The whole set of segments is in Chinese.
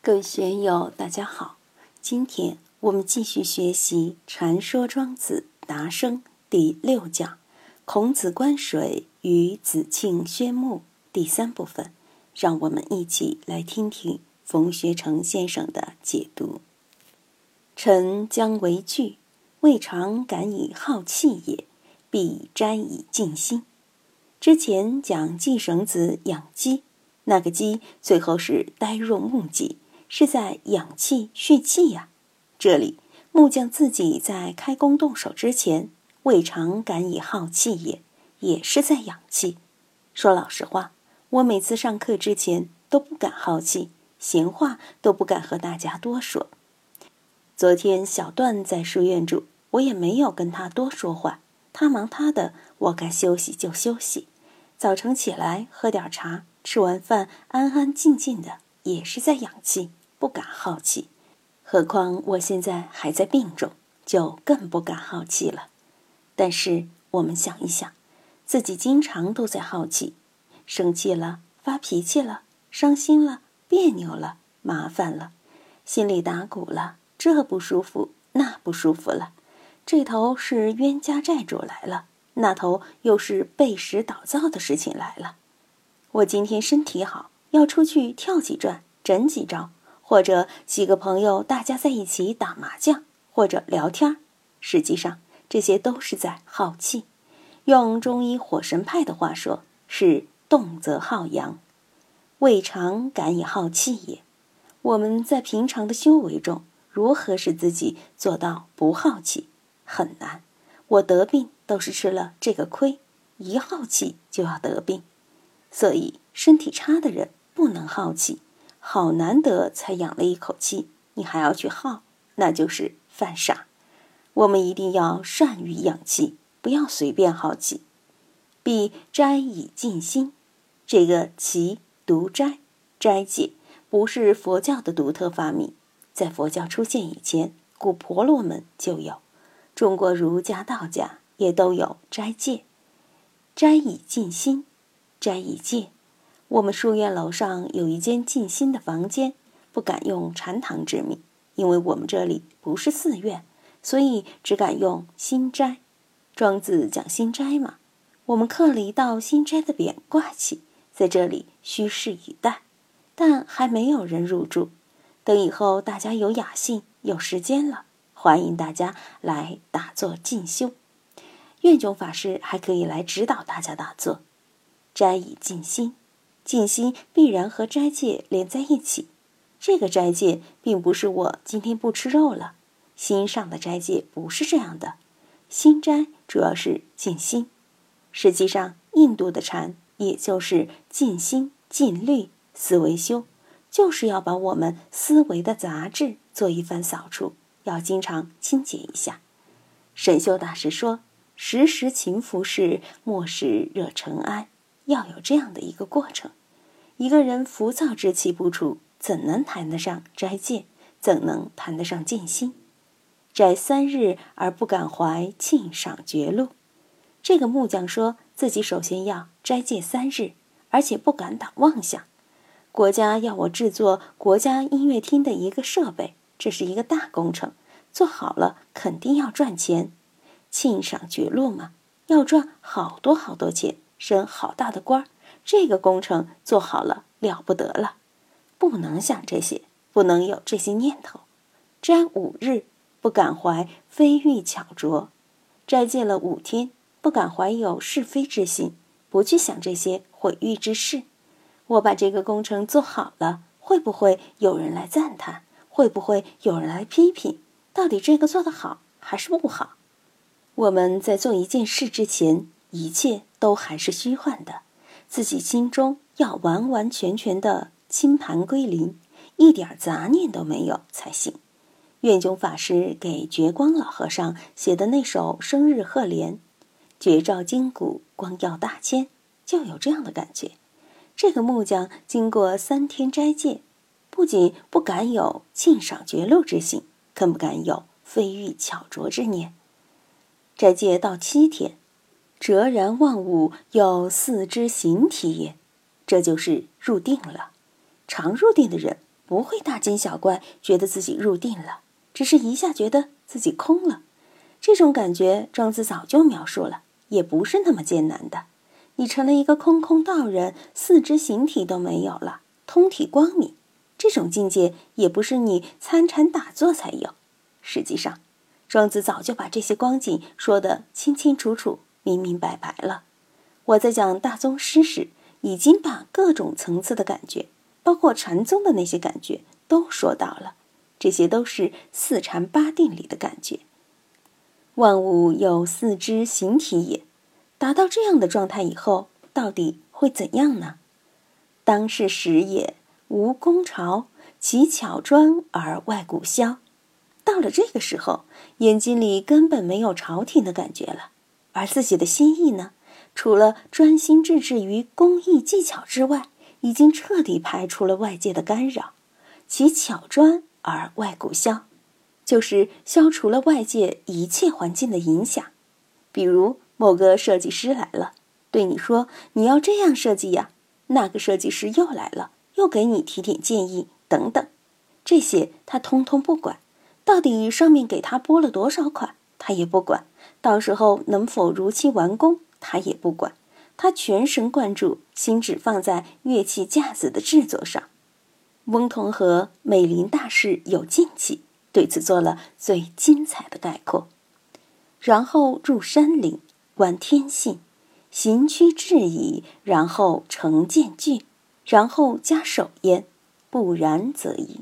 各位学友，大家好！今天我们继续学习《传说庄子达生》第六讲“孔子观水与子庆宣牧”第三部分，让我们一起来听听冯学成先生的解读。臣将为惧，未尝敢以好气也，必斋以静心。之前讲季绳子养鸡，那个鸡最后是呆若木鸡。是在养气蓄气呀。这里木匠自己在开工动手之前，未尝敢以好气也，也是在养气。说老实话，我每次上课之前都不敢好气，闲话都不敢和大家多说。昨天小段在书院住，我也没有跟他多说话，他忙他的，我该休息就休息。早晨起来喝点茶，吃完饭安安静静的，也是在养气。不敢好奇，何况我现在还在病中，就更不敢好奇了。但是我们想一想，自己经常都在好奇，生气了、发脾气了、伤心了、别扭了、麻烦了，心里打鼓了，这不舒服，那不舒服了，这头是冤家债主来了，那头又是背时倒灶的事情来了。我今天身体好，要出去跳几转，整几招。或者几个朋友大家在一起打麻将，或者聊天儿实际上这些都是在耗气。用中医火神派的话说，是动则耗阳，未尝敢以耗气也。我们在平常的修为中，如何使自己做到不耗气？很难。我得病都是吃了这个亏，一耗气就要得病。所以身体差的人不能耗气。好难得才养了一口气，你还要去耗，那就是犯傻。我们一定要善于养气，不要随便耗气。必斋以静心。这个“其独斋”斋戒不是佛教的独特发明，在佛教出现以前，古婆罗门就有，中国儒家、道家也都有斋戒。斋以静心，斋以戒。我们书院楼上有一间静心的房间，不敢用禅堂之名，因为我们这里不是寺院，所以只敢用心斋。庄子讲心斋嘛，我们刻了一道心斋的匾挂起，在这里虚室以待，但还没有人入住。等以后大家有雅兴、有时间了，欢迎大家来打坐静修。愿炯法师还可以来指导大家打坐，斋以静心。静心必然和斋戒连在一起，这个斋戒并不是我今天不吃肉了，心上的斋戒不是这样的，心斋主要是静心。实际上，印度的禅也就是静心、静虑、思维修，就是要把我们思维的杂质做一番扫除，要经常清洁一下。神秀大师说：“时时勤拂拭，莫使惹尘埃。”要有这样的一个过程。一个人浮躁之气不除，怎能谈得上斋戒？怎能谈得上静心？斋三日而不敢怀庆赏绝路。这个木匠说自己首先要斋戒三日，而且不敢打妄想。国家要我制作国家音乐厅的一个设备，这是一个大工程，做好了肯定要赚钱。庆赏绝路嘛，要赚好多好多钱，升好大的官儿。这个工程做好了了不得了，不能想这些，不能有这些念头。斋五日，不敢怀非欲巧拙；斋戒了五天，不敢怀有是非之心，不去想这些毁誉之事。我把这个工程做好了，会不会有人来赞叹？会不会有人来批评？到底这个做得好还是不好？我们在做一件事之前，一切都还是虚幻的。自己心中要完完全全的清盘归零，一点杂念都没有才行。愿炯法师给觉光老和尚写的那首生日贺联，“绝照筋骨，光耀大千”，就有这样的感觉。这个木匠经过三天斋戒，不仅不敢有庆赏绝露之心，更不敢有非欲巧拙之念。斋戒到七天。哲然万物有四肢形体也，这就是入定了。常入定的人不会大惊小怪，觉得自己入定了，只是一下觉得自己空了。这种感觉，庄子早就描述了，也不是那么艰难的。你成了一个空空道人，四肢形体都没有了，通体光明。这种境界也不是你参禅打坐才有。实际上，庄子早就把这些光景说得清清楚楚、明明白白了。我在讲大宗师时，已经把各种层次的感觉，包括禅宗的那些感觉，都说到了。这些都是四禅八定里的感觉。万物有四肢形体也。达到这样的状态以后，到底会怎样呢？当是时也，无功朝，其巧专而外古消。到了这个时候，眼睛里根本没有朝廷的感觉了，而自己的心意呢，除了专心致志于工艺技巧之外，已经彻底排除了外界的干扰。其巧专而外骨消，就是消除了外界一切环境的影响，比如。某个设计师来了，对你说：“你要这样设计呀。”那个设计师又来了，又给你提点建议，等等，这些他通通不管。到底上面给他拨了多少款，他也不管。到时候能否如期完工，他也不管。他全神贯注，心只放在乐器架子的制作上。翁同和《美林大师有静气》对此做了最精彩的概括。然后入山林。观天性，行趋至矣，然后成见具，然后加守焉，不然则已。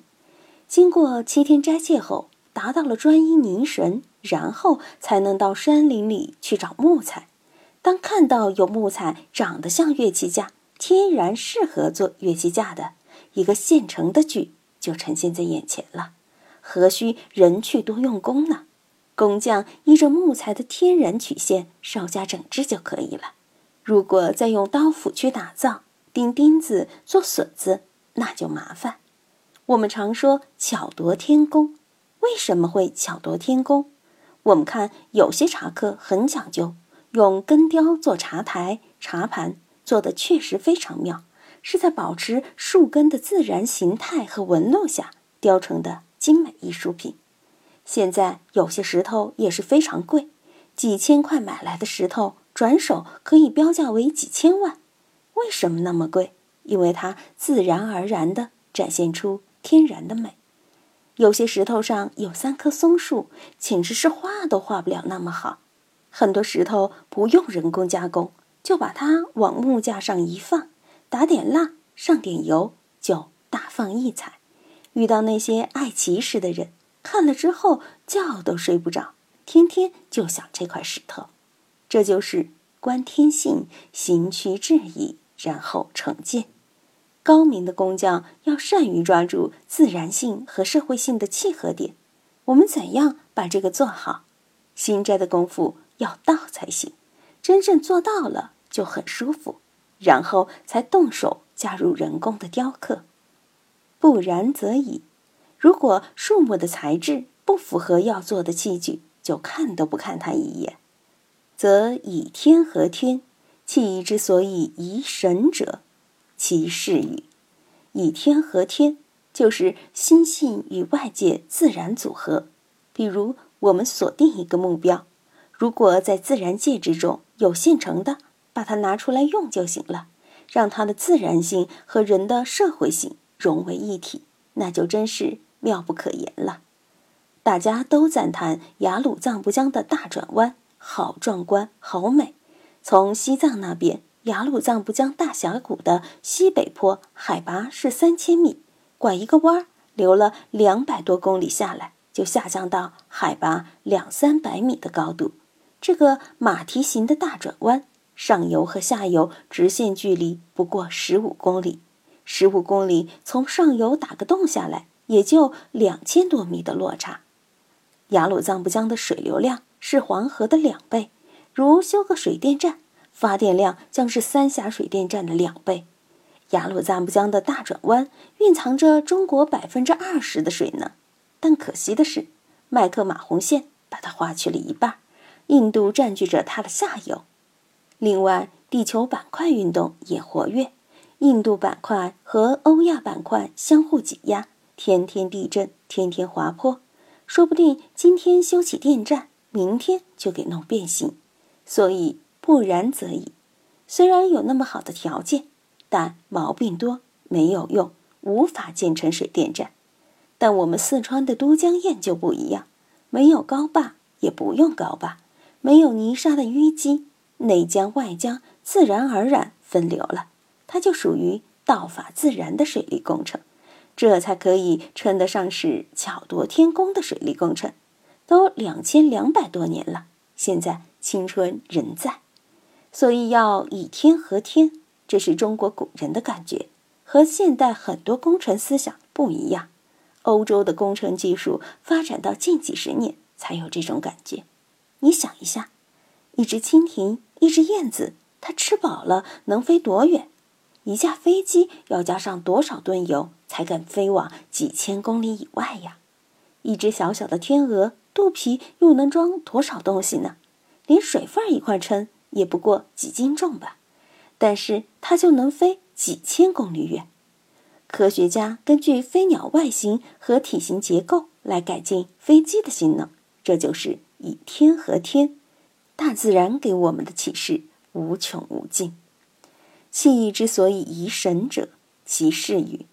经过七天斋戒后，达到了专一凝神，然后才能到山林里去找木材。当看到有木材长得像乐器架，天然适合做乐器架的一个现成的具，就呈现在眼前了，何须人去多用功呢？工匠依着木材的天然曲线稍加整治就可以了。如果再用刀斧去打造、钉钉子、做榫子，那就麻烦。我们常说巧夺天工，为什么会巧夺天工？我们看有些茶客很讲究，用根雕做茶台、茶盘，做的确实非常妙，是在保持树根的自然形态和纹路下雕成的精美艺术品。现在有些石头也是非常贵，几千块买来的石头，转手可以标价为几千万。为什么那么贵？因为它自然而然地展现出天然的美。有些石头上有三棵松树，简直是画都画不了那么好。很多石头不用人工加工，就把它往木架上一放，打点蜡，上点油，就大放异彩。遇到那些爱奇石的人。看了之后，觉都睡不着，天天就想这块石头。这就是观天性，行趋至矣，然后成见。高明的工匠要善于抓住自然性和社会性的契合点。我们怎样把这个做好？心斋的功夫要到才行，真正做到了就很舒服，然后才动手加入人工的雕刻。不然则已。如果树木的材质不符合要做的器具，就看都不看它一眼，则以天合天。器之所以宜神者，其是与以天合天，就是心性与外界自然组合。比如，我们锁定一个目标，如果在自然界之中有现成的，把它拿出来用就行了，让它的自然性和人的社会性融为一体，那就真是。妙不可言了，大家都赞叹雅鲁藏布江的大转弯好壮观、好美。从西藏那边雅鲁藏布江大峡谷的西北坡，海拔是三千米，拐一个弯儿，流了两百多公里下来，就下降到海拔两三百米的高度。这个马蹄形的大转弯，上游和下游直线距离不过十五公里，十五公里从上游打个洞下来。也就两千多米的落差，雅鲁藏布江的水流量是黄河的两倍，如修个水电站，发电量将是三峡水电站的两倍。雅鲁藏布江的大转弯蕴藏着中国百分之二十的水能，但可惜的是，麦克马洪线把它划去了一半，印度占据着它的下游。另外，地球板块运动也活跃，印度板块和欧亚板块相互挤压。天天地震，天天滑坡，说不定今天修起电站，明天就给弄变形。所以不然则已。虽然有那么好的条件，但毛病多，没有用，无法建成水电站。但我们四川的都江堰就不一样，没有高坝，也不用高坝，没有泥沙的淤积，内江外江自然而然分流了，它就属于道法自然的水利工程，这才可以称得上是巧夺天工的水利工程。都两千两百多年了，现在青春仍在，所以要以天合天，这是中国古人的感觉，和现代很多工程思想不一样。欧洲的工程技术发展到近几十年才有这种感觉。你想一下，一只蜻蜓，一只燕子，它吃饱了能飞多远？一架飞机要加上多少吨油才敢飞往几千公里以外呀？一只小小的天鹅，肚皮又能装多少东西呢？连水分一块称，也不过几斤重吧。但是它就能飞几千公里远。科学家根据飞鸟外形和体型结构来改进飞机的性能，这就是以天合天。大自然给我们的启示无穷无尽。器之所以疑神者，其事与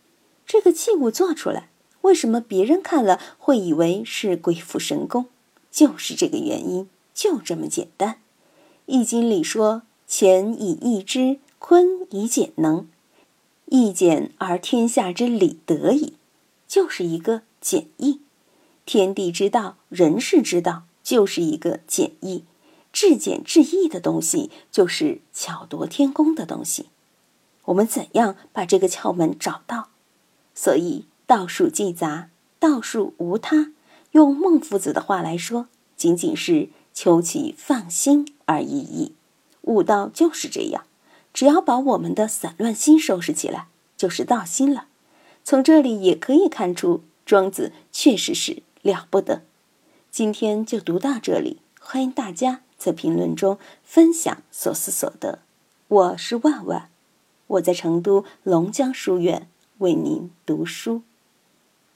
这个器物做出来，为什么别人看了会以为是鬼斧神工？就是这个原因，就这么简单。《易经》里说：“乾以易之，坤以简能。”易简而天下之理得矣，就是一个简易。天地之道，人世之道，就是一个简易。至简至易的东西，就是巧夺天工的东西。我们怎样把这个窍门找到？所以道术既杂，道术无他。用孟夫子的话来说，仅仅是求其放心而已矣。悟道就是这样。只要把我们的散乱心收拾起来，就是道心了。从这里也可以看出，庄子确实是了不得。今天就读到这里，欢迎大家在评论中分享所思所得。我是万万，我在成都龙江书院为您读书。